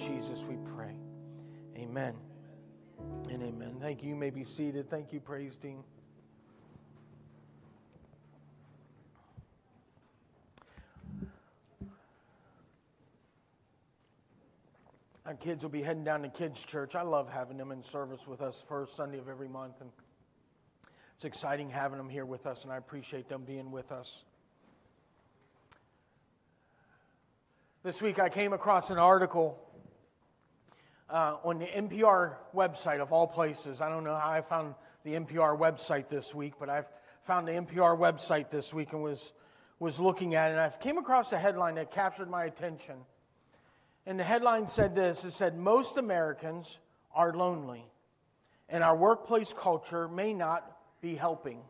Jesus we pray. Amen and amen. Thank you. You may be seated. Thank you, praise team. Our kids will be heading down to kids' church. I love having them in service with us first Sunday of every month, and it's exciting having them here with us, and I appreciate them being with us. This week I came across an article uh, on the NPR website of all places. I don't know how I found the NPR website this week, but I've found the NPR website this week and was was looking at it. And I came across a headline that captured my attention. And the headline said this: It said most Americans are lonely, and our workplace culture may not be helping.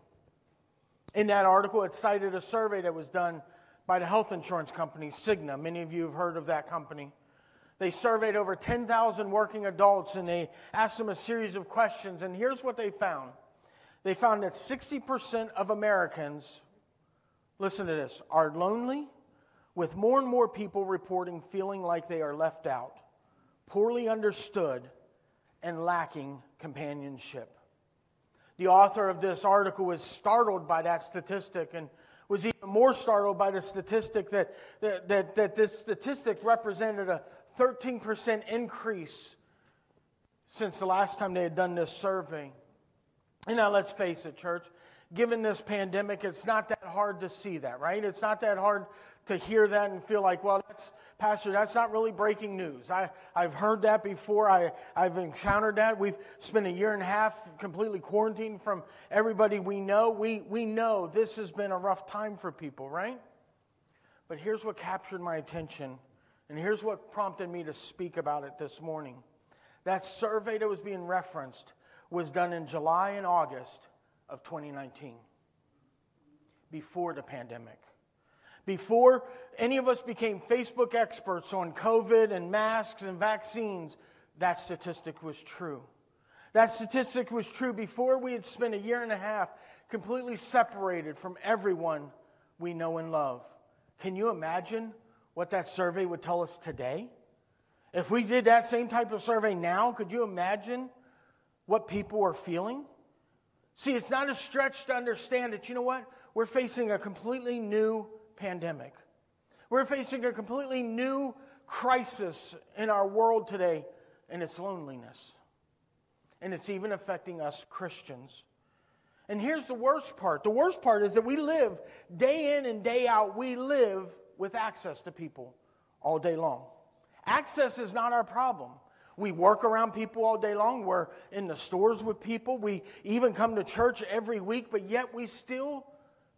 In that article, it cited a survey that was done by the health insurance company Cigna. Many of you have heard of that company. They surveyed over 10,000 working adults and they asked them a series of questions. And here's what they found they found that 60% of Americans, listen to this, are lonely, with more and more people reporting feeling like they are left out, poorly understood, and lacking companionship. The author of this article was startled by that statistic and was even more startled by the statistic that, that, that, that this statistic represented a 13% increase since the last time they had done this survey. And now let's face it, church, given this pandemic, it's not that hard to see that, right? It's not that hard to hear that and feel like, well, that's, Pastor, that's not really breaking news. I, I've heard that before. I, I've encountered that. We've spent a year and a half completely quarantined from everybody we know. We, we know this has been a rough time for people, right? But here's what captured my attention and here's what prompted me to speak about it this morning. That survey that was being referenced was done in July and August of 2019, before the pandemic. Before any of us became Facebook experts on COVID and masks and vaccines, that statistic was true. That statistic was true before we had spent a year and a half completely separated from everyone we know and love. Can you imagine what that survey would tell us today? If we did that same type of survey now, could you imagine what people are feeling? See, it's not a stretch to understand that, you know what? We're facing a completely new pandemic. We're facing a completely new crisis in our world today, and it's loneliness. And it's even affecting us Christians. And here's the worst part the worst part is that we live day in and day out, we live with access to people all day long. Access is not our problem. We work around people all day long. We're in the stores with people. We even come to church every week, but yet we still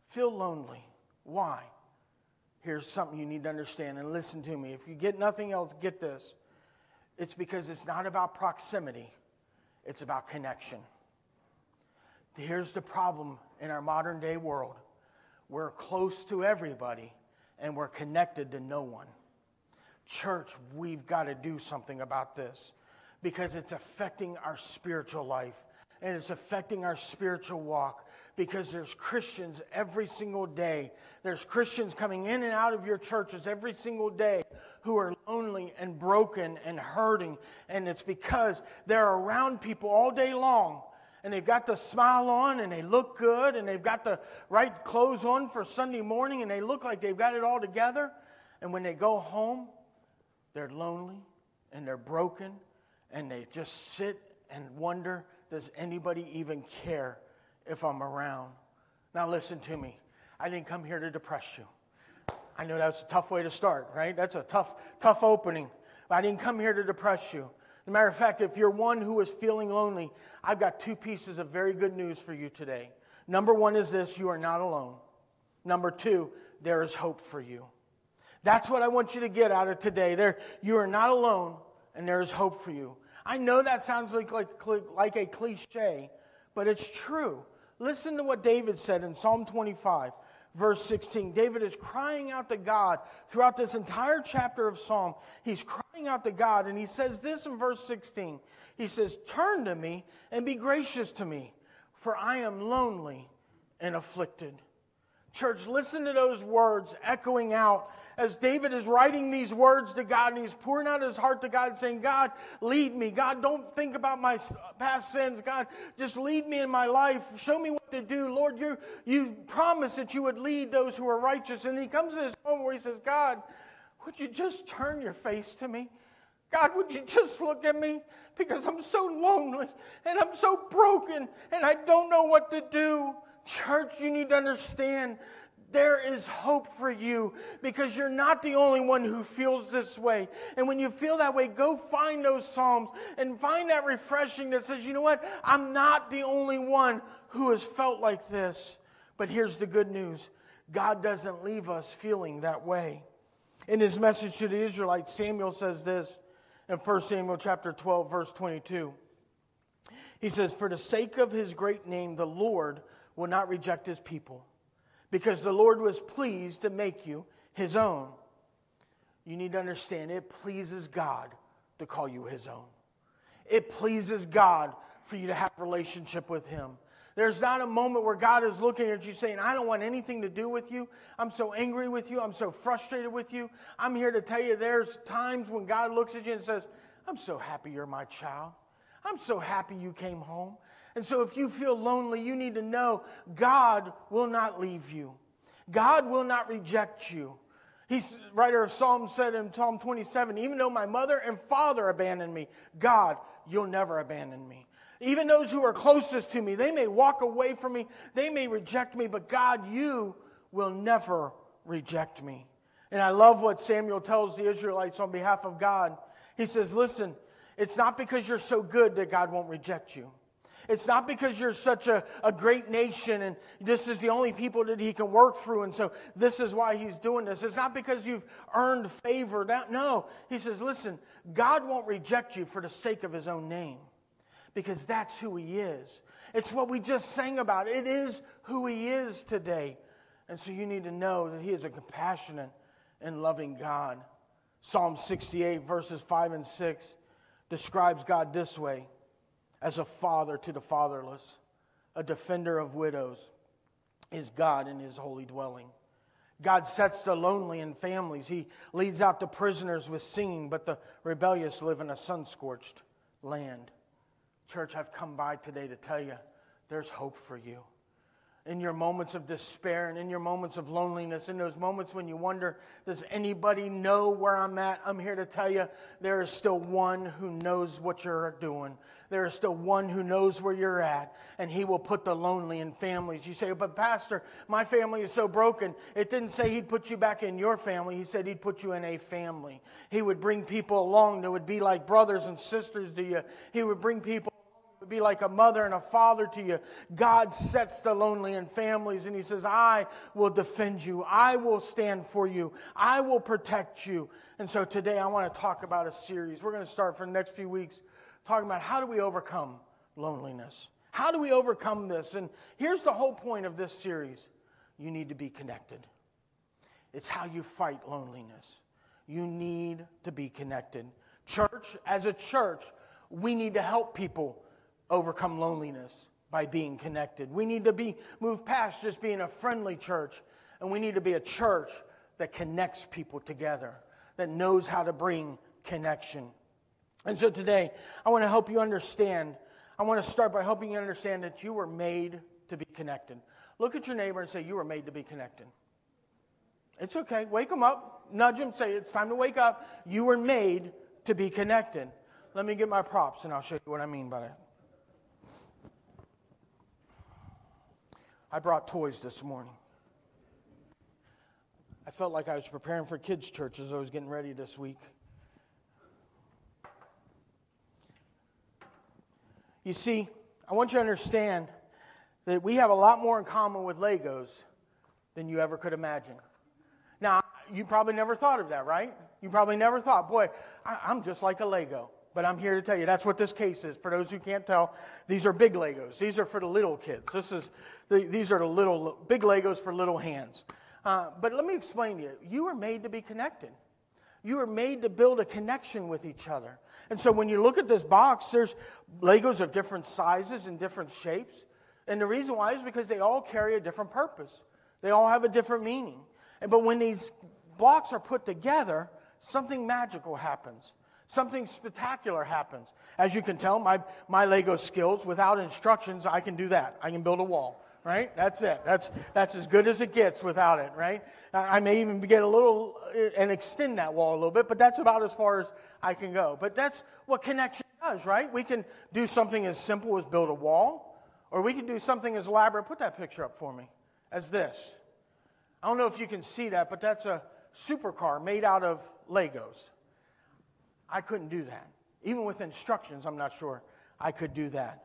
feel lonely. Why? Here's something you need to understand and listen to me. If you get nothing else, get this. It's because it's not about proximity, it's about connection. Here's the problem in our modern day world we're close to everybody, and we're connected to no one. Church, we've got to do something about this because it's affecting our spiritual life and it's affecting our spiritual walk because there's Christians every single day. There's Christians coming in and out of your churches every single day who are lonely and broken and hurting. And it's because they're around people all day long and they've got the smile on and they look good and they've got the right clothes on for Sunday morning and they look like they've got it all together. And when they go home, they're lonely and they're broken and they just sit and wonder does anybody even care if I'm around? Now, listen to me. I didn't come here to depress you. I know that's a tough way to start, right? That's a tough, tough opening. I didn't come here to depress you. As a matter of fact, if you're one who is feeling lonely, I've got two pieces of very good news for you today. Number one is this you are not alone. Number two, there is hope for you. That's what I want you to get out of today. There, you are not alone, and there is hope for you. I know that sounds like, like, like a cliche, but it's true. Listen to what David said in Psalm 25 verse 16. David is crying out to God throughout this entire chapter of Psalm. He's crying out to God, and he says this in verse 16. He says, Turn to me and be gracious to me, for I am lonely and afflicted. Church, listen to those words echoing out as David is writing these words to God and he's pouring out his heart to God, saying, God, lead me. God, don't think about my past sins. God, just lead me in my life. Show me what to do. Lord, you, you promised that you would lead those who are righteous. And he comes to this moment where he says, God, would you just turn your face to me? God, would you just look at me? Because I'm so lonely and I'm so broken and I don't know what to do. Church, you need to understand there is hope for you because you're not the only one who feels this way. And when you feel that way, go find those Psalms and find that refreshing that says, you know what? I'm not the only one who has felt like this. But here's the good news God doesn't leave us feeling that way. In his message to the Israelites, Samuel says this in 1 Samuel chapter 12, verse 22. He says, For the sake of his great name, the Lord will not reject his people, because the Lord was pleased to make you his own. You need to understand it pleases God to call you his own. It pleases God for you to have a relationship with him. There's not a moment where God is looking at you saying, I don't want anything to do with you. I'm so angry with you. I'm so frustrated with you. I'm here to tell you there's times when God looks at you and says, I'm so happy you're my child. I'm so happy you came home. And so if you feel lonely, you need to know God will not leave you. God will not reject you. He's writer of Psalm said in Psalm 27, even though my mother and father abandoned me, God, you'll never abandon me. Even those who are closest to me, they may walk away from me, they may reject me, but God, you will never reject me. And I love what Samuel tells the Israelites on behalf of God. He says, Listen, it's not because you're so good that God won't reject you. It's not because you're such a, a great nation and this is the only people that he can work through, and so this is why he's doing this. It's not because you've earned favor. no. He says, listen, God won't reject you for the sake of his own name because that's who He is. It's what we just sang about. It is who He is today. And so you need to know that He is a compassionate and loving God. Psalm 68, verses 5 and 6, describes God this way as a father to the fatherless, a defender of widows, is God in His holy dwelling. God sets the lonely in families. He leads out the prisoners with singing, but the rebellious live in a sun scorched land. Church, I've come by today to tell you there's hope for you. In your moments of despair and in your moments of loneliness, in those moments when you wonder, does anybody know where I'm at? I'm here to tell you there is still one who knows what you're doing. There is still one who knows where you're at, and he will put the lonely in families. You say, but Pastor, my family is so broken. It didn't say he'd put you back in your family, he said he'd put you in a family. He would bring people along that would be like brothers and sisters to you. He would bring people would be like a mother and a father to you. God sets the lonely in families and He says, I will defend you. I will stand for you. I will protect you. And so today I want to talk about a series. We're going to start for the next few weeks talking about how do we overcome loneliness? How do we overcome this? And here's the whole point of this series you need to be connected. It's how you fight loneliness. You need to be connected. Church, as a church, we need to help people overcome loneliness by being connected. We need to be move past just being a friendly church, and we need to be a church that connects people together, that knows how to bring connection. And so today, I want to help you understand. I want to start by helping you understand that you were made to be connected. Look at your neighbor and say, You were made to be connected. It's okay. Wake them up. Nudge them. Say, It's time to wake up. You were made to be connected. Let me get my props and I'll show you what I mean by that. I brought toys this morning. I felt like I was preparing for kids' church as I was getting ready this week. You see, I want you to understand that we have a lot more in common with Legos than you ever could imagine. Now, you probably never thought of that, right? You probably never thought, boy, I'm just like a Lego. But I'm here to tell you that's what this case is. For those who can't tell, these are big Legos. These are for the little kids. This is the, these are the little big Legos for little hands. Uh, but let me explain to you. You were made to be connected. You were made to build a connection with each other. And so when you look at this box, there's Legos of different sizes and different shapes. And the reason why is because they all carry a different purpose. They all have a different meaning. And, but when these blocks are put together, something magical happens. Something spectacular happens. As you can tell, my, my Lego skills, without instructions, I can do that. I can build a wall, right? That's it. That's, that's as good as it gets without it, right? I may even get a little uh, and extend that wall a little bit, but that's about as far as I can go. But that's what connection does, right? We can do something as simple as build a wall, or we can do something as elaborate. Put that picture up for me, as this. I don't know if you can see that, but that's a supercar made out of Legos. I couldn't do that. Even with instructions, I'm not sure I could do that.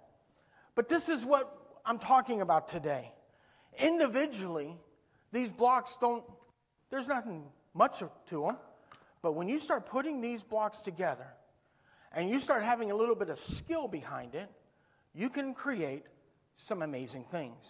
But this is what I'm talking about today. Individually, these blocks don't, there's nothing much to them. But when you start putting these blocks together and you start having a little bit of skill behind it, you can create some amazing things.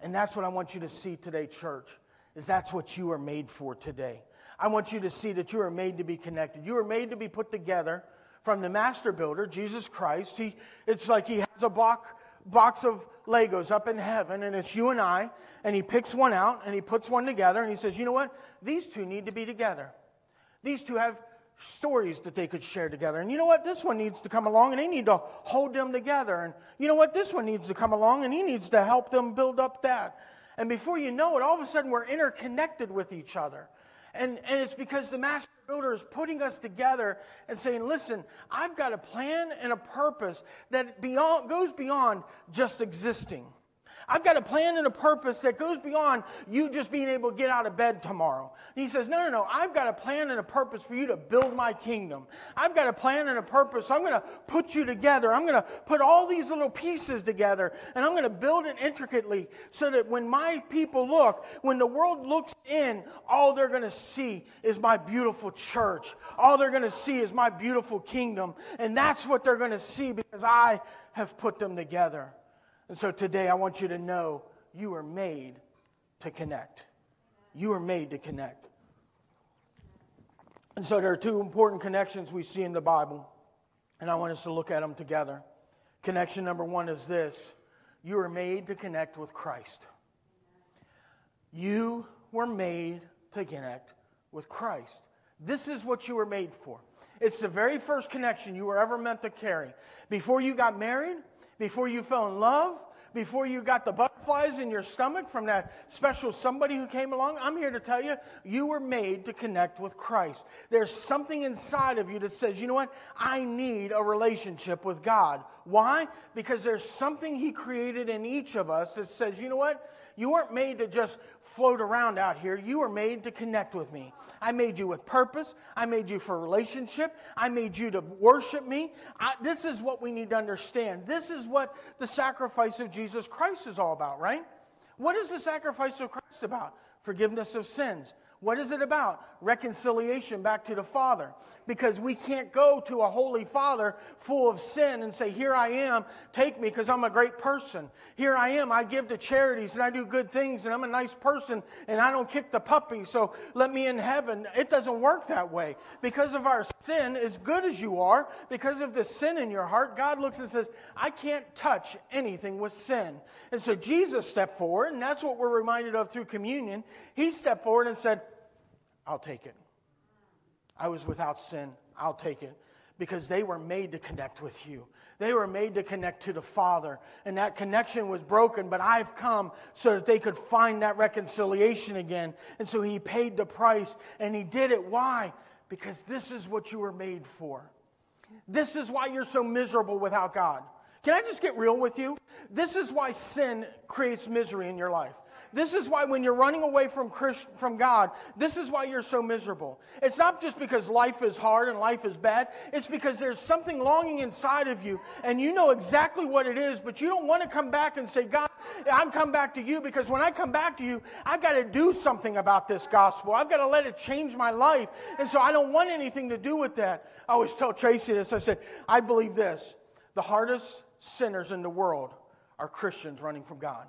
And that's what I want you to see today, church, is that's what you are made for today. I want you to see that you are made to be connected. You are made to be put together from the master builder, Jesus Christ. He, it's like he has a box, box of Legos up in heaven, and it's you and I, and he picks one out and he puts one together, and he says, You know what? These two need to be together. These two have stories that they could share together. And you know what? This one needs to come along and they need to hold them together. And you know what? This one needs to come along and he needs to help them build up that. And before you know it, all of a sudden we're interconnected with each other. And, and it's because the master builder is putting us together and saying, listen, I've got a plan and a purpose that beyond, goes beyond just existing. I've got a plan and a purpose that goes beyond you just being able to get out of bed tomorrow. And he says, No, no, no. I've got a plan and a purpose for you to build my kingdom. I've got a plan and a purpose. I'm going to put you together. I'm going to put all these little pieces together and I'm going to build it intricately so that when my people look, when the world looks in, all they're going to see is my beautiful church. All they're going to see is my beautiful kingdom. And that's what they're going to see because I have put them together. And so today I want you to know you are made to connect. You are made to connect. And so there are two important connections we see in the Bible, and I want us to look at them together. Connection number one is this you are made to connect with Christ. You were made to connect with Christ. This is what you were made for. It's the very first connection you were ever meant to carry. Before you got married, before you fell in love, before you got the butterflies in your stomach from that special somebody who came along, I'm here to tell you, you were made to connect with Christ. There's something inside of you that says, you know what? I need a relationship with God. Why? Because there's something He created in each of us that says, you know what? You weren't made to just float around out here. You were made to connect with me. I made you with purpose. I made you for relationship. I made you to worship me. I, this is what we need to understand. This is what the sacrifice of Jesus Christ is all about, right? What is the sacrifice of Christ about? Forgiveness of sins. What is it about? Reconciliation back to the Father. Because we can't go to a holy Father full of sin and say, Here I am, take me because I'm a great person. Here I am, I give to charities and I do good things and I'm a nice person and I don't kick the puppy, so let me in heaven. It doesn't work that way. Because of our sin, as good as you are, because of the sin in your heart, God looks and says, I can't touch anything with sin. And so Jesus stepped forward, and that's what we're reminded of through communion. He stepped forward and said, I'll take it. I was without sin. I'll take it. Because they were made to connect with you. They were made to connect to the Father. And that connection was broken, but I've come so that they could find that reconciliation again. And so He paid the price, and He did it. Why? Because this is what you were made for. This is why you're so miserable without God. Can I just get real with you? This is why sin creates misery in your life. This is why when you're running away from, Christ, from God, this is why you're so miserable. It's not just because life is hard and life is bad. It's because there's something longing inside of you and you know exactly what it is, but you don't want to come back and say, God, I'm come back to you because when I come back to you, I've got to do something about this gospel. I've got to let it change my life. And so I don't want anything to do with that. I always tell Tracy this. I said, I believe this. The hardest sinners in the world are Christians running from God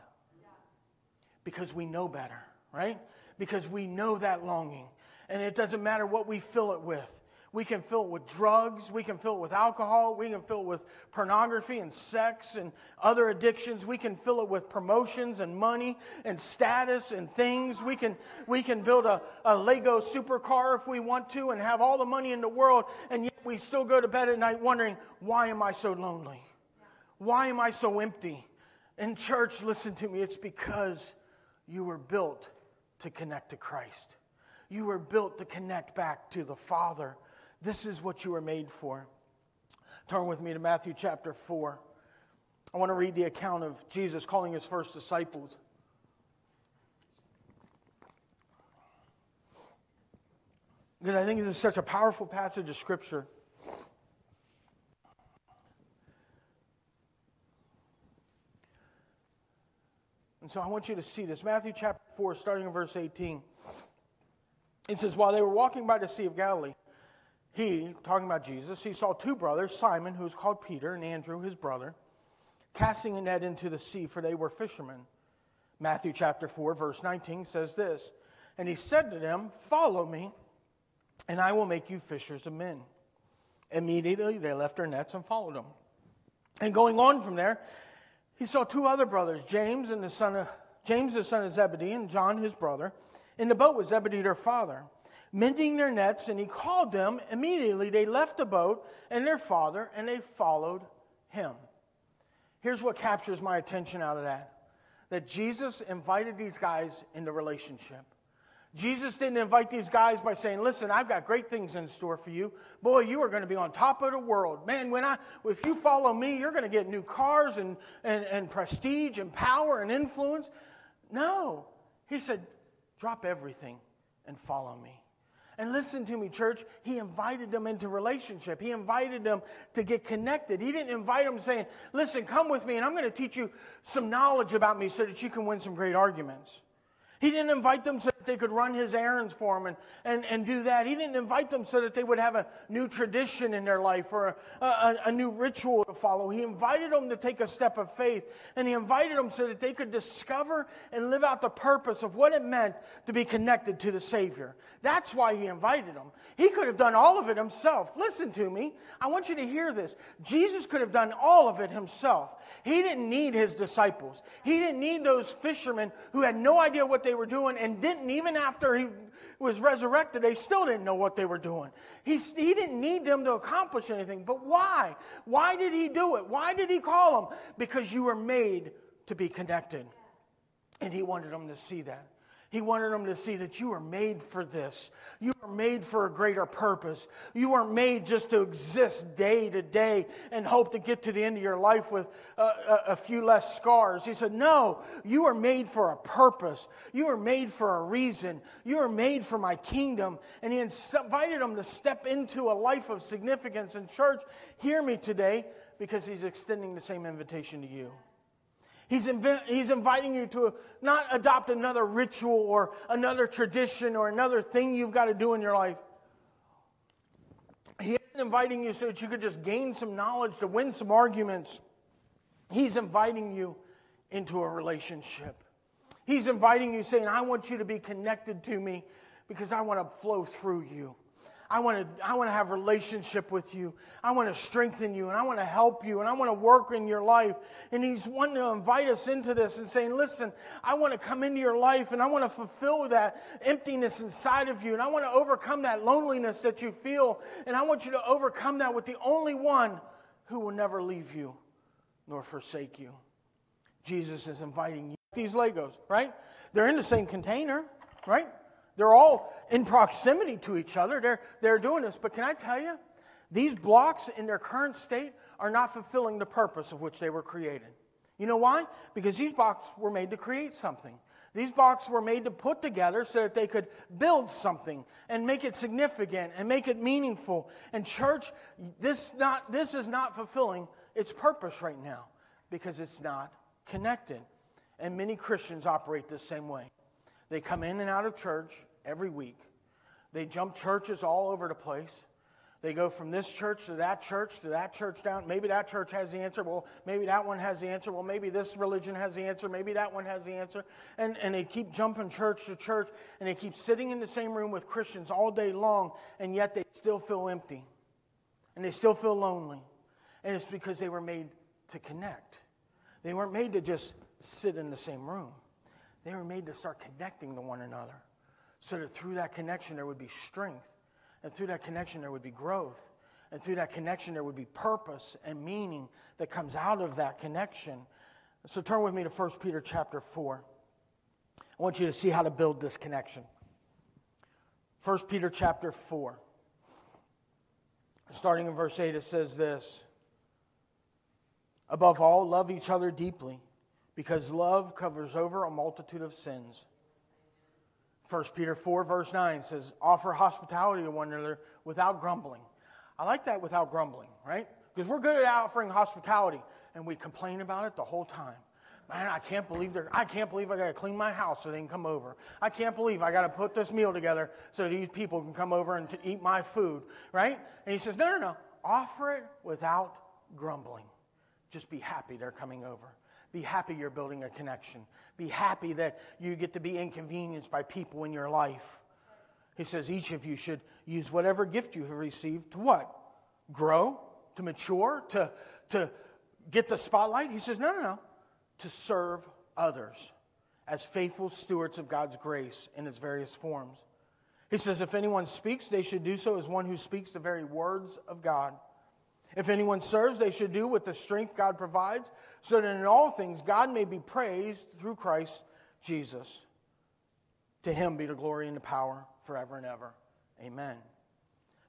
because we know better, right? Because we know that longing. And it doesn't matter what we fill it with. We can fill it with drugs. We can fill it with alcohol. We can fill it with pornography and sex and other addictions. We can fill it with promotions and money and status and things. We can, we can build a, a Lego supercar if we want to and have all the money in the world, and yet we still go to bed at night wondering, why am I so lonely? Why am I so empty? In church, listen to me, it's because you were built to connect to Christ. You were built to connect back to the Father. This is what you were made for. Turn with me to Matthew chapter 4. I want to read the account of Jesus calling his first disciples. Because I think this is such a powerful passage of Scripture. And so I want you to see this. Matthew chapter 4, starting in verse 18. It says, While they were walking by the Sea of Galilee, he, talking about Jesus, he saw two brothers, Simon, who was called Peter, and Andrew, his brother, casting a net into the sea, for they were fishermen. Matthew chapter 4, verse 19 says this And he said to them, Follow me, and I will make you fishers of men. Immediately they left their nets and followed him. And going on from there, he saw two other brothers, James and the son of James the son of Zebedee and John his brother, in the boat with Zebedee their father mending their nets, and he called them. Immediately they left the boat and their father, and they followed him. Here's what captures my attention out of that that Jesus invited these guys into relationship. Jesus didn't invite these guys by saying, "Listen, I've got great things in store for you. Boy, you are going to be on top of the world, man. When I, if you follow me, you're going to get new cars and, and, and prestige and power and influence." No, he said, "Drop everything and follow me." And listen to me, church. He invited them into relationship. He invited them to get connected. He didn't invite them saying, Listen, come with me, and I'm going to teach you some knowledge about me so that you can win some great arguments. He didn't invite them that they could run his errands for him and, and, and do that. He didn't invite them so that they would have a new tradition in their life or a, a, a new ritual to follow. He invited them to take a step of faith. And he invited them so that they could discover and live out the purpose of what it meant to be connected to the Savior. That's why he invited them. He could have done all of it himself. Listen to me. I want you to hear this. Jesus could have done all of it himself. He didn't need his disciples. He didn't need those fishermen who had no idea what they were doing and didn't, even after he was resurrected, they still didn't know what they were doing. He, he didn't need them to accomplish anything. But why? Why did he do it? Why did he call them? Because you were made to be connected. And he wanted them to see that. He wanted them to see that you are made for this. You are made for a greater purpose. You are made just to exist day to day and hope to get to the end of your life with a, a, a few less scars. He said, No, you are made for a purpose. You are made for a reason. You are made for my kingdom. And he invited them to step into a life of significance. And, church, hear me today because he's extending the same invitation to you. He's, inv- he's inviting you to not adopt another ritual or another tradition or another thing you've got to do in your life. He isn't inviting you so that you could just gain some knowledge to win some arguments. He's inviting you into a relationship. He's inviting you, saying, I want you to be connected to me because I want to flow through you. I want to I want to have relationship with you. I want to strengthen you and I want to help you and I want to work in your life. And he's wanting to invite us into this and saying, "Listen, I want to come into your life and I want to fulfill that emptiness inside of you and I want to overcome that loneliness that you feel and I want you to overcome that with the only one who will never leave you nor forsake you." Jesus is inviting you. These Legos, right? They're in the same container, right? They're all in proximity to each other. They're, they're doing this. But can I tell you, these blocks in their current state are not fulfilling the purpose of which they were created. You know why? Because these blocks were made to create something. These blocks were made to put together so that they could build something and make it significant and make it meaningful. And church, this not this is not fulfilling its purpose right now because it's not connected. And many Christians operate the same way. They come in and out of church every week. They jump churches all over the place. They go from this church to that church to that church down. Maybe that church has the answer. Well, maybe that one has the answer. Well, maybe this religion has the answer. Maybe that one has the answer. And, and they keep jumping church to church, and they keep sitting in the same room with Christians all day long, and yet they still feel empty. And they still feel lonely. And it's because they were made to connect. They weren't made to just sit in the same room. They were made to start connecting to one another so that through that connection there would be strength and through that connection, there would be growth. And through that connection, there would be purpose and meaning that comes out of that connection. So turn with me to 1 Peter chapter 4. I want you to see how to build this connection. 1 Peter chapter 4. Starting in verse 8, it says this Above all, love each other deeply, because love covers over a multitude of sins. 1 Peter 4, verse 9 says, Offer hospitality to one another without grumbling. I like that without grumbling, right? Because we're good at offering hospitality, and we complain about it the whole time. Man, I can't believe they're, I can't believe I got to clean my house so they can come over. I can't believe I got to put this meal together so these people can come over and eat my food, right? And he says, no, no, no. Offer it without grumbling. Just be happy they're coming over. Be happy you're building a connection. Be happy that you get to be inconvenienced by people in your life. He says each of you should use whatever gift you have received to what? Grow, to mature, to, to get the spotlight. He says, no, no, no. To serve others as faithful stewards of God's grace in its various forms. He says, if anyone speaks, they should do so as one who speaks the very words of God. If anyone serves, they should do with the strength God provides, so that in all things God may be praised through Christ Jesus. To him be the glory and the power forever and ever. Amen.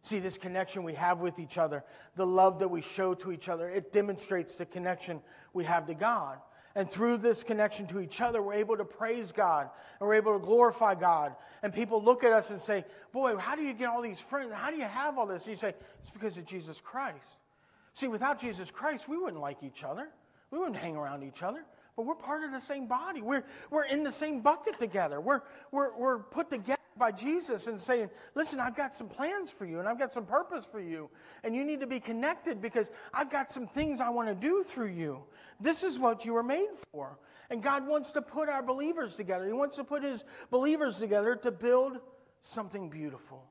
See, this connection we have with each other, the love that we show to each other, it demonstrates the connection we have to God. And through this connection to each other, we're able to praise God and we're able to glorify God. And people look at us and say, Boy, how do you get all these friends? How do you have all this? And you say, It's because of Jesus Christ. See, without Jesus Christ, we wouldn't like each other. We wouldn't hang around each other. But we're part of the same body. We're, we're in the same bucket together. We're, we're, we're put together by Jesus and saying, listen, I've got some plans for you and I've got some purpose for you. And you need to be connected because I've got some things I want to do through you. This is what you were made for. And God wants to put our believers together. He wants to put His believers together to build something beautiful,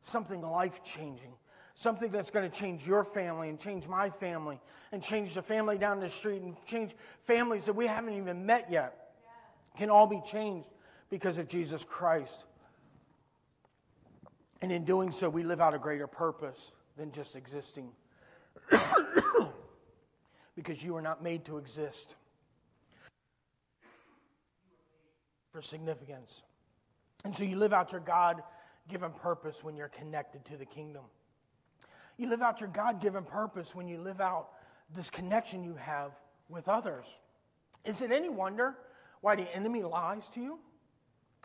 something life changing, something that's going to change your family and change my family and change the family down the street and change families that we haven't even met yet can all be changed because of Jesus Christ. And in doing so, we live out a greater purpose than just existing. because you are not made to exist for significance. And so you live out your God given purpose when you're connected to the kingdom. You live out your God given purpose when you live out this connection you have with others. Is it any wonder why the enemy lies to you?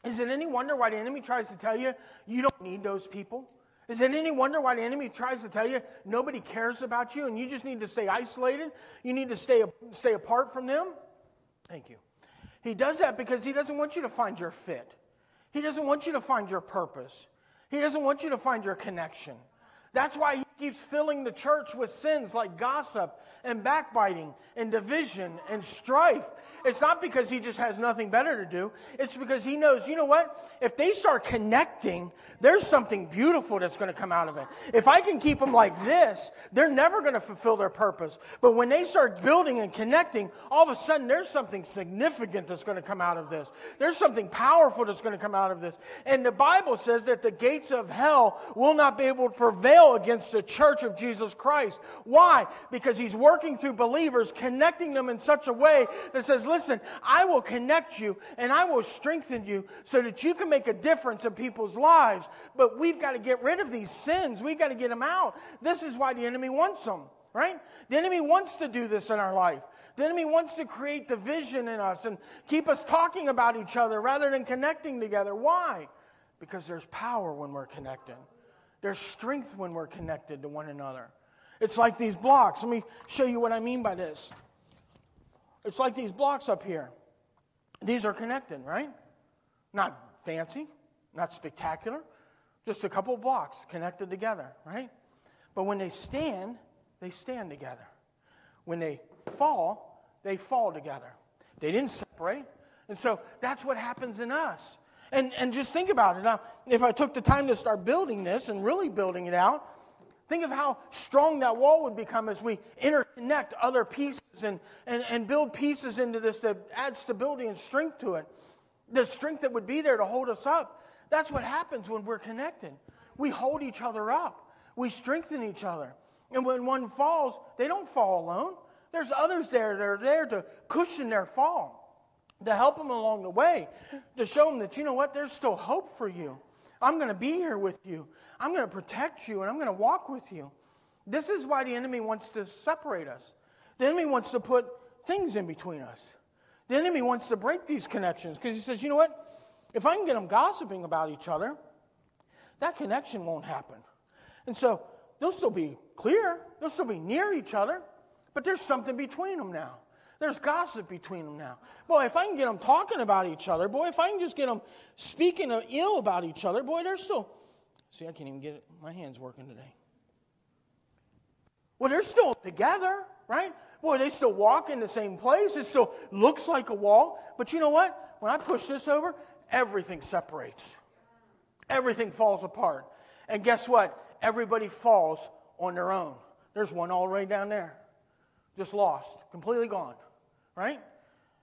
Is it any wonder why the enemy tries to tell you you don't need those people? Is it any wonder why the enemy tries to tell you nobody cares about you and you just need to stay isolated? You need to stay, stay apart from them? Thank you. He does that because he doesn't want you to find your fit. He doesn't want you to find your purpose. He doesn't want you to find your connection. That's why he keeps filling the church with sins like gossip and backbiting and division and strife. It's not because he just has nothing better to do. It's because he knows, you know what? If they start connecting, there's something beautiful that's going to come out of it. If I can keep them like this, they're never going to fulfill their purpose. But when they start building and connecting, all of a sudden there's something significant that's going to come out of this. There's something powerful that's going to come out of this. And the Bible says that the gates of hell will not be able to prevail against the church of Jesus Christ. Why? Because he's working through believers, connecting them in such a way that says, listen, I will connect you and I will strengthen you so that you can make a difference in people's lives. But we've got to get rid of these sins. We've got to get them out. This is why the enemy wants them, right? The enemy wants to do this in our life. The enemy wants to create division in us and keep us talking about each other rather than connecting together. Why? Because there's power when we're connected. There's strength when we're connected to one another. It's like these blocks. Let me show you what I mean by this. It's like these blocks up here. These are connected, right? Not fancy, not spectacular, just a couple blocks connected together, right? But when they stand, they stand together. When they fall, they fall together. They didn't separate. And so that's what happens in us. And, and just think about it. Now, if I took the time to start building this and really building it out, think of how strong that wall would become as we interconnect other pieces and, and, and build pieces into this that add stability and strength to it. The strength that would be there to hold us up. That's what happens when we're connected. We hold each other up, we strengthen each other. And when one falls, they don't fall alone. There's others there that are there to cushion their fall to help them along the way, to show them that, you know what, there's still hope for you. I'm going to be here with you. I'm going to protect you, and I'm going to walk with you. This is why the enemy wants to separate us. The enemy wants to put things in between us. The enemy wants to break these connections because he says, you know what? If I can get them gossiping about each other, that connection won't happen. And so they'll still be clear, they'll still be near each other, but there's something between them now. There's gossip between them now. Boy, if I can get them talking about each other, boy, if I can just get them speaking ill about each other, boy, they're still. See, I can't even get it. My hands working today. Well, they're still together, right? Boy, they still walk in the same place. It still looks like a wall. But you know what? When I push this over, everything separates, everything falls apart. And guess what? Everybody falls on their own. There's one all the way down there, just lost, completely gone right?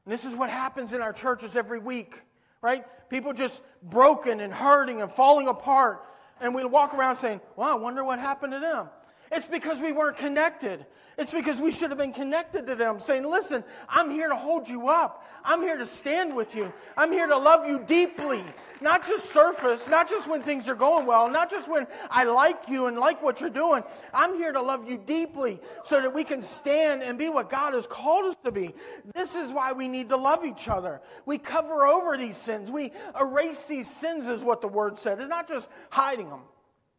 And this is what happens in our churches every week, right? People just broken and hurting and falling apart. And we walk around saying, well, I wonder what happened to them. It's because we weren't connected. It's because we should have been connected to them, saying, Listen, I'm here to hold you up. I'm here to stand with you. I'm here to love you deeply. Not just surface, not just when things are going well, not just when I like you and like what you're doing. I'm here to love you deeply so that we can stand and be what God has called us to be. This is why we need to love each other. We cover over these sins, we erase these sins, is what the word said. It's not just hiding them.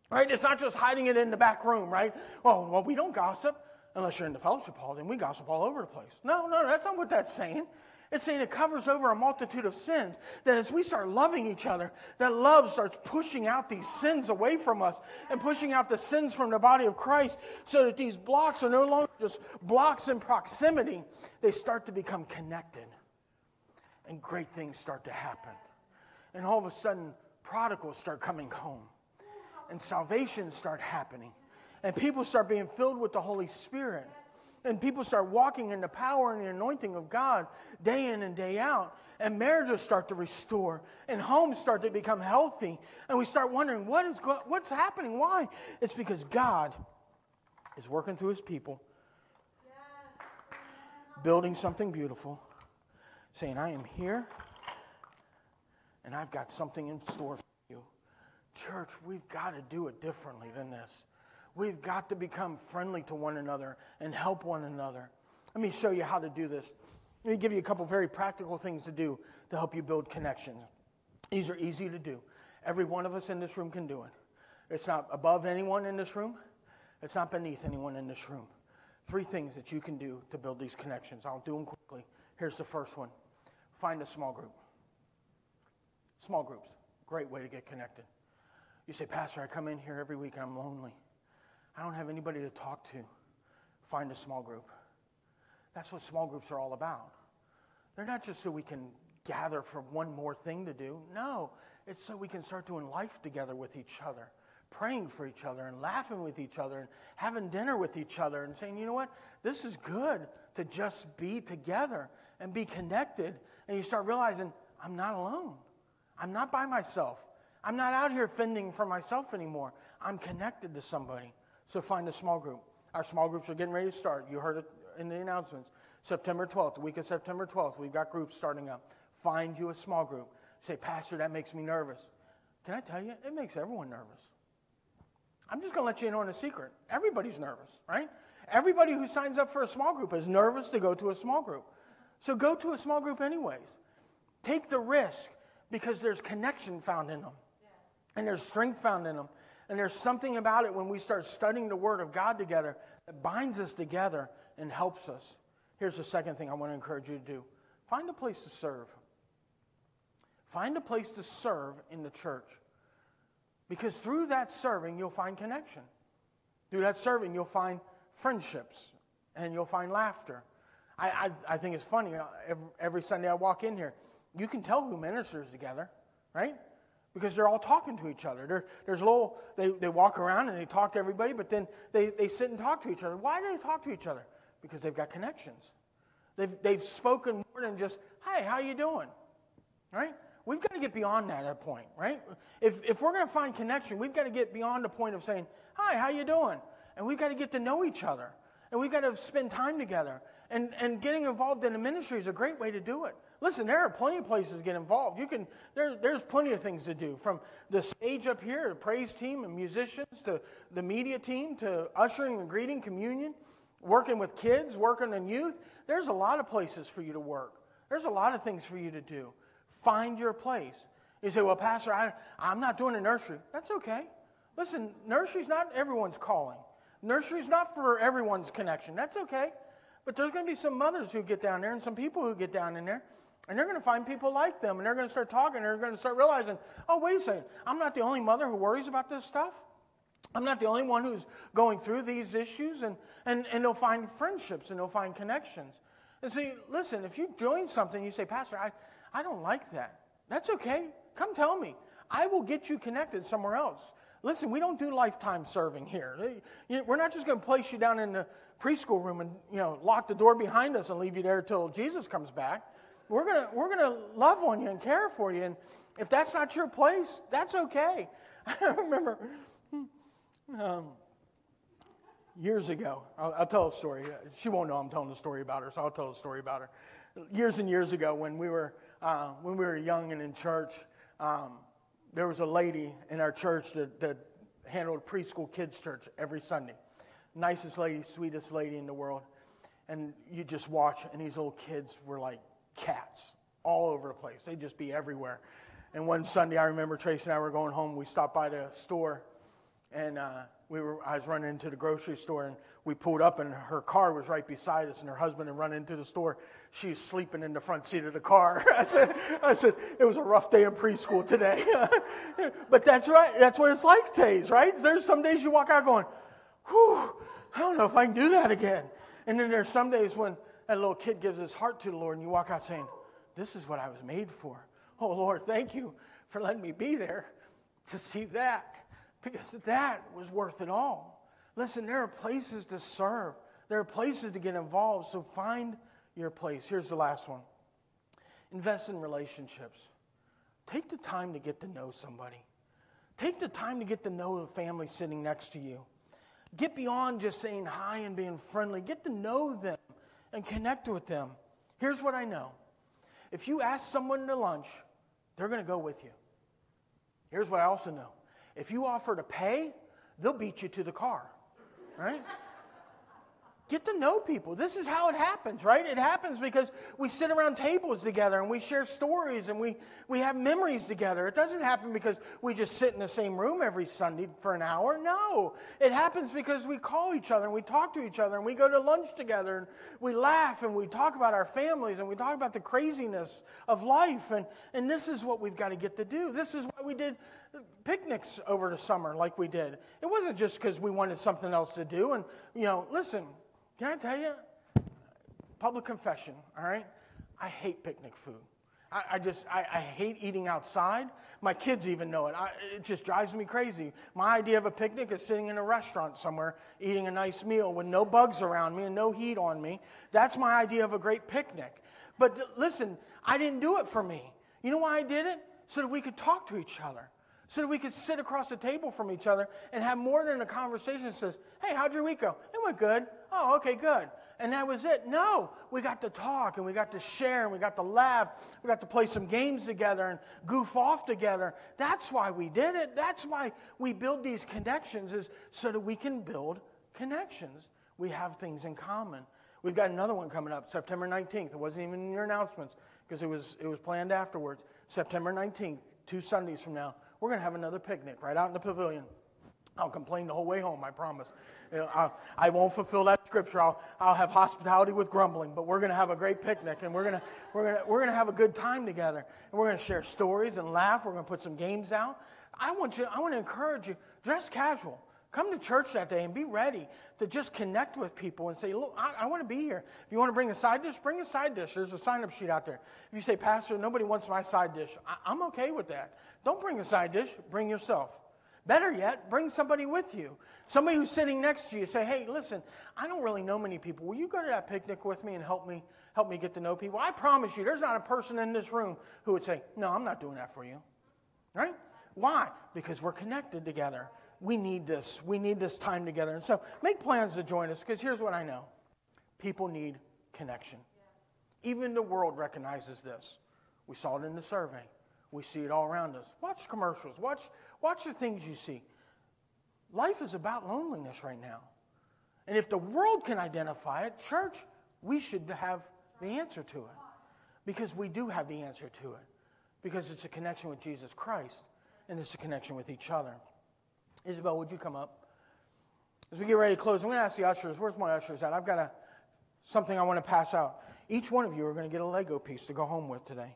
Right? It's not just hiding it in the back room, right? Well, well, we don't gossip unless you're in the fellowship hall, then we gossip all over the place. No, no, that's not what that's saying. It's saying it covers over a multitude of sins. That as we start loving each other, that love starts pushing out these sins away from us and pushing out the sins from the body of Christ so that these blocks are no longer just blocks in proximity. They start to become connected. And great things start to happen. And all of a sudden, prodigals start coming home. And salvations start happening and people start being filled with the Holy Spirit. And people start walking in the power and the anointing of God day in and day out. And marriages start to restore. And homes start to become healthy. And we start wondering, what is what's happening? Why? It's because God is working through his people, building something beautiful, saying, I am here, and I've got something in store. Church, we've got to do it differently than this. We've got to become friendly to one another and help one another. Let me show you how to do this. Let me give you a couple very practical things to do to help you build connections. These are easy to do. Every one of us in this room can do it. It's not above anyone in this room, it's not beneath anyone in this room. Three things that you can do to build these connections. I'll do them quickly. Here's the first one find a small group. Small groups, great way to get connected. You say, Pastor, I come in here every week and I'm lonely. I don't have anybody to talk to. Find a small group. That's what small groups are all about. They're not just so we can gather for one more thing to do. No, it's so we can start doing life together with each other, praying for each other and laughing with each other and having dinner with each other and saying, you know what? This is good to just be together and be connected. And you start realizing, I'm not alone. I'm not by myself. I'm not out here fending for myself anymore. I'm connected to somebody. So find a small group. Our small groups are getting ready to start. You heard it in the announcements. September 12th, the week of September 12th, we've got groups starting up. Find you a small group. Say, Pastor, that makes me nervous. Can I tell you? It makes everyone nervous. I'm just going to let you in on a secret. Everybody's nervous, right? Everybody who signs up for a small group is nervous to go to a small group. So go to a small group anyways. Take the risk because there's connection found in them. And there's strength found in them. And there's something about it when we start studying the Word of God together that binds us together and helps us. Here's the second thing I want to encourage you to do find a place to serve. Find a place to serve in the church. Because through that serving, you'll find connection. Through that serving, you'll find friendships and you'll find laughter. I, I, I think it's funny. uh, Every, every Sunday I walk in here, you can tell who ministers together, right? Because they're all talking to each other. There, there's a little, they, they walk around and they talk to everybody, but then they, they sit and talk to each other. Why do they talk to each other? Because they've got connections. They've, they've spoken more than just, hey, how you doing? Right? We've got to get beyond that at point, right? If, if we're going to find connection, we've got to get beyond the point of saying, hi, how you doing? And we've got to get to know each other. And we've got to spend time together. And, and getting involved in the ministry is a great way to do it. Listen, there are plenty of places to get involved. You can there, there's plenty of things to do, from the stage up here, the praise team and musicians, to the media team, to ushering and greeting, communion, working with kids, working in youth. There's a lot of places for you to work. There's a lot of things for you to do. Find your place. You say, well, Pastor, I, I'm not doing a nursery. That's okay. Listen, nursery's not everyone's calling. Nursery's not for everyone's connection. That's okay. But there's going to be some mothers who get down there and some people who get down in there, and they're going to find people like them, and they're going to start talking, and they're going to start realizing, oh, wait a second, I'm not the only mother who worries about this stuff. I'm not the only one who's going through these issues, and, and, and they'll find friendships and they'll find connections. And see, listen, if you join something, you say, Pastor, I, I don't like that. That's okay. Come tell me. I will get you connected somewhere else. Listen, we don't do lifetime serving here. We're not just going to place you down in the preschool room and you know lock the door behind us and leave you there till Jesus comes back. We're gonna we're gonna love on you and care for you. And if that's not your place, that's okay. I remember um, years ago. I'll, I'll tell a story. She won't know I'm telling a story about her, so I'll tell a story about her. Years and years ago, when we were uh, when we were young and in church, um, there was a lady in our church that, that handled preschool kids church every Sunday. Nicest lady, sweetest lady in the world. And you just watch, and these little kids were like cats all over the place. They'd just be everywhere. And one Sunday, I remember Tracy and I were going home. We stopped by the store, and uh, we were. I was running into the grocery store, and we pulled up, and her car was right beside us, and her husband had run into the store. She was sleeping in the front seat of the car. I said, I said, it was a rough day in preschool today. but that's right. That's what it's like days, right? There's some days you walk out going, whew, I don't know if I can do that again. And then there's some days when that little kid gives his heart to the Lord, and you walk out saying, this is what I was made for. Oh, Lord, thank you for letting me be there to see that because that was worth it all. Listen, there are places to serve, there are places to get involved, so find your place. Here's the last one invest in relationships. Take the time to get to know somebody, take the time to get to know the family sitting next to you. Get beyond just saying hi and being friendly, get to know them and connect with them. Here's what I know if you ask someone to lunch, they're going to go with you. Here's what I also know if you offer to pay, they'll beat you to the car, right? Get to know people. This is how it happens, right? It happens because we sit around tables together and we share stories and we, we have memories together. It doesn't happen because we just sit in the same room every Sunday for an hour. No. It happens because we call each other and we talk to each other and we go to lunch together and we laugh and we talk about our families and we talk about the craziness of life. And, and this is what we've got to get to do. This is why we did picnics over the summer like we did. It wasn't just because we wanted something else to do. And, you know, listen, can I tell you? Public confession, all right? I hate picnic food. I, just, I, I, hate eating outside. My kids even know it. I, it just drives me crazy. My idea of a picnic is sitting in a restaurant somewhere, eating a nice meal with no bugs around me and no heat on me. That's my idea of a great picnic. But listen, I didn't do it for me. You know why I did it? So that we could talk to each other so that we could sit across the table from each other and have more than a conversation that says, Hey, how'd your week go? Went good. Oh, okay, good. And that was it. No, we got to talk and we got to share and we got to laugh. We got to play some games together and goof off together. That's why we did it. That's why we build these connections is so that we can build connections. We have things in common. We've got another one coming up, September 19th. It wasn't even in your announcements because it was it was planned afterwards. September 19th, two Sundays from now. We're going to have another picnic right out in the pavilion. I'll complain the whole way home, I promise. You know, I will not fulfill that scripture. I'll, I'll have hospitality with grumbling, but we're going to have a great picnic and we're going we're to, we're to have a good time together. And we're going to share stories and laugh. We're going to put some games out. I want you, I want to encourage you, dress casual. Come to church that day and be ready to just connect with people and say, Look, I, I want to be here. If you want to bring a side dish, bring a side dish. There's a sign up sheet out there. If you say, Pastor, nobody wants my side dish, I, I'm okay with that. Don't bring a side dish, bring yourself. Better yet, bring somebody with you. Somebody who's sitting next to you. Say, hey, listen, I don't really know many people. Will you go to that picnic with me and help me help me get to know people? I promise you, there's not a person in this room who would say, no, I'm not doing that for you. Right? Why? Because we're connected together we need this. We need this time together. And so make plans to join us because here's what I know people need connection. Even the world recognizes this. We saw it in the survey. We see it all around us. Watch commercials. Watch, watch the things you see. Life is about loneliness right now. And if the world can identify it, church, we should have the answer to it. Because we do have the answer to it. Because it's a connection with Jesus Christ and it's a connection with each other. Isabel, would you come up? As we get ready to close, I'm going to ask the ushers, where's my ushers at? I've got a, something I want to pass out. Each one of you are going to get a Lego piece to go home with today.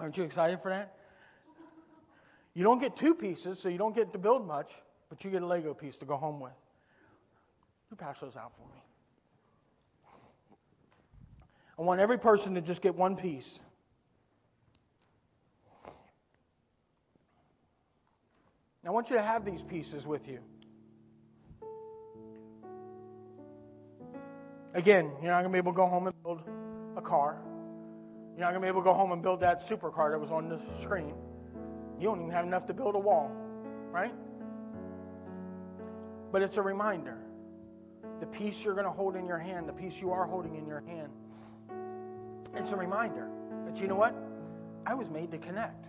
Aren't you excited for that? You don't get two pieces, so you don't get to build much, but you get a Lego piece to go home with. You pass those out for me. I want every person to just get one piece. I want you to have these pieces with you. Again, you're not going to be able to go home and build a car. You're not going to be able to go home and build that supercar that was on the screen. You don't even have enough to build a wall, right? But it's a reminder. The piece you're going to hold in your hand, the piece you are holding in your hand, it's a reminder that you know what? I was made to connect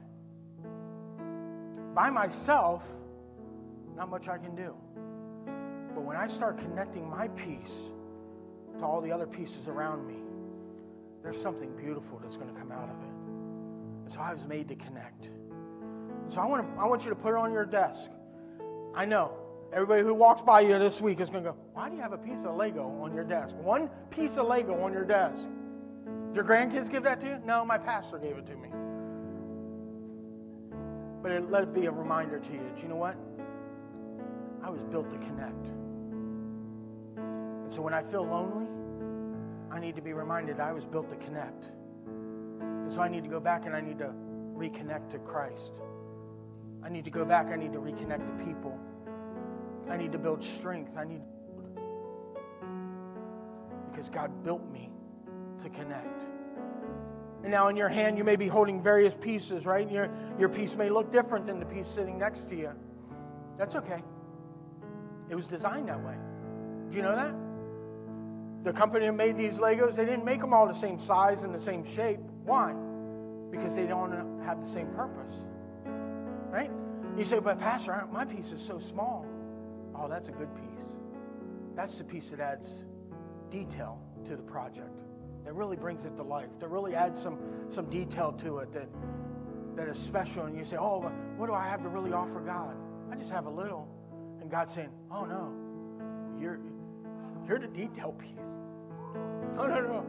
by myself, not much I can do. But when I start connecting my piece to all the other pieces around me, there's something beautiful that's going to come out of it. And so I was made to connect. So I want, to, I want you to put it on your desk. I know everybody who walks by you this week is going to go, Why do you have a piece of Lego on your desk? One piece of Lego on your desk. Your grandkids give that to you? No, my pastor gave it to me. But it, let it be a reminder to you that you know what? I was built to connect. And so when I feel lonely, I need to be reminded I was built to connect. And so I need to go back and I need to reconnect to Christ. I need to go back, I need to reconnect to people. I need to build strength. I need because God built me to connect. And now in your hand, you may be holding various pieces, right? Your, your piece may look different than the piece sitting next to you. That's okay. It was designed that way. Do you know that? The company that made these Legos, they didn't make them all the same size and the same shape. Why? Because they don't have the same purpose. Right? You say, but Pastor, my piece is so small. Oh, that's a good piece. That's the piece that adds detail to the project that really brings it to life, that really adds some, some detail to it that, that is special. And you say, oh, what do I have to really offer God? I just have a little. And God's saying, oh, no, you're, you're the detail piece. No, no, no.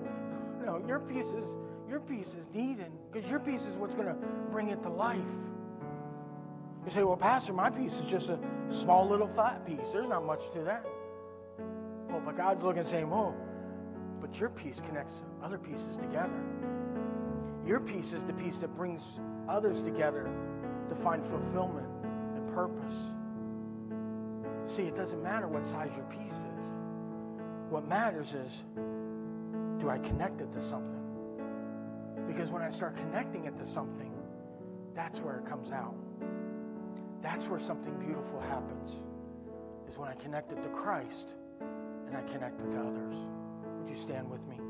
No, your piece is, your piece is needed because your piece is what's going to bring it to life. You say, well, Pastor, my piece is just a small little flat piece. There's not much to that. Well, but God's looking and saying, well, but your piece connects other pieces together. Your piece is the piece that brings others together to find fulfillment and purpose. See, it doesn't matter what size your piece is. What matters is do I connect it to something? Because when I start connecting it to something, that's where it comes out. That's where something beautiful happens. Is when I connect it to Christ and I connect it to others. Would you stand with me?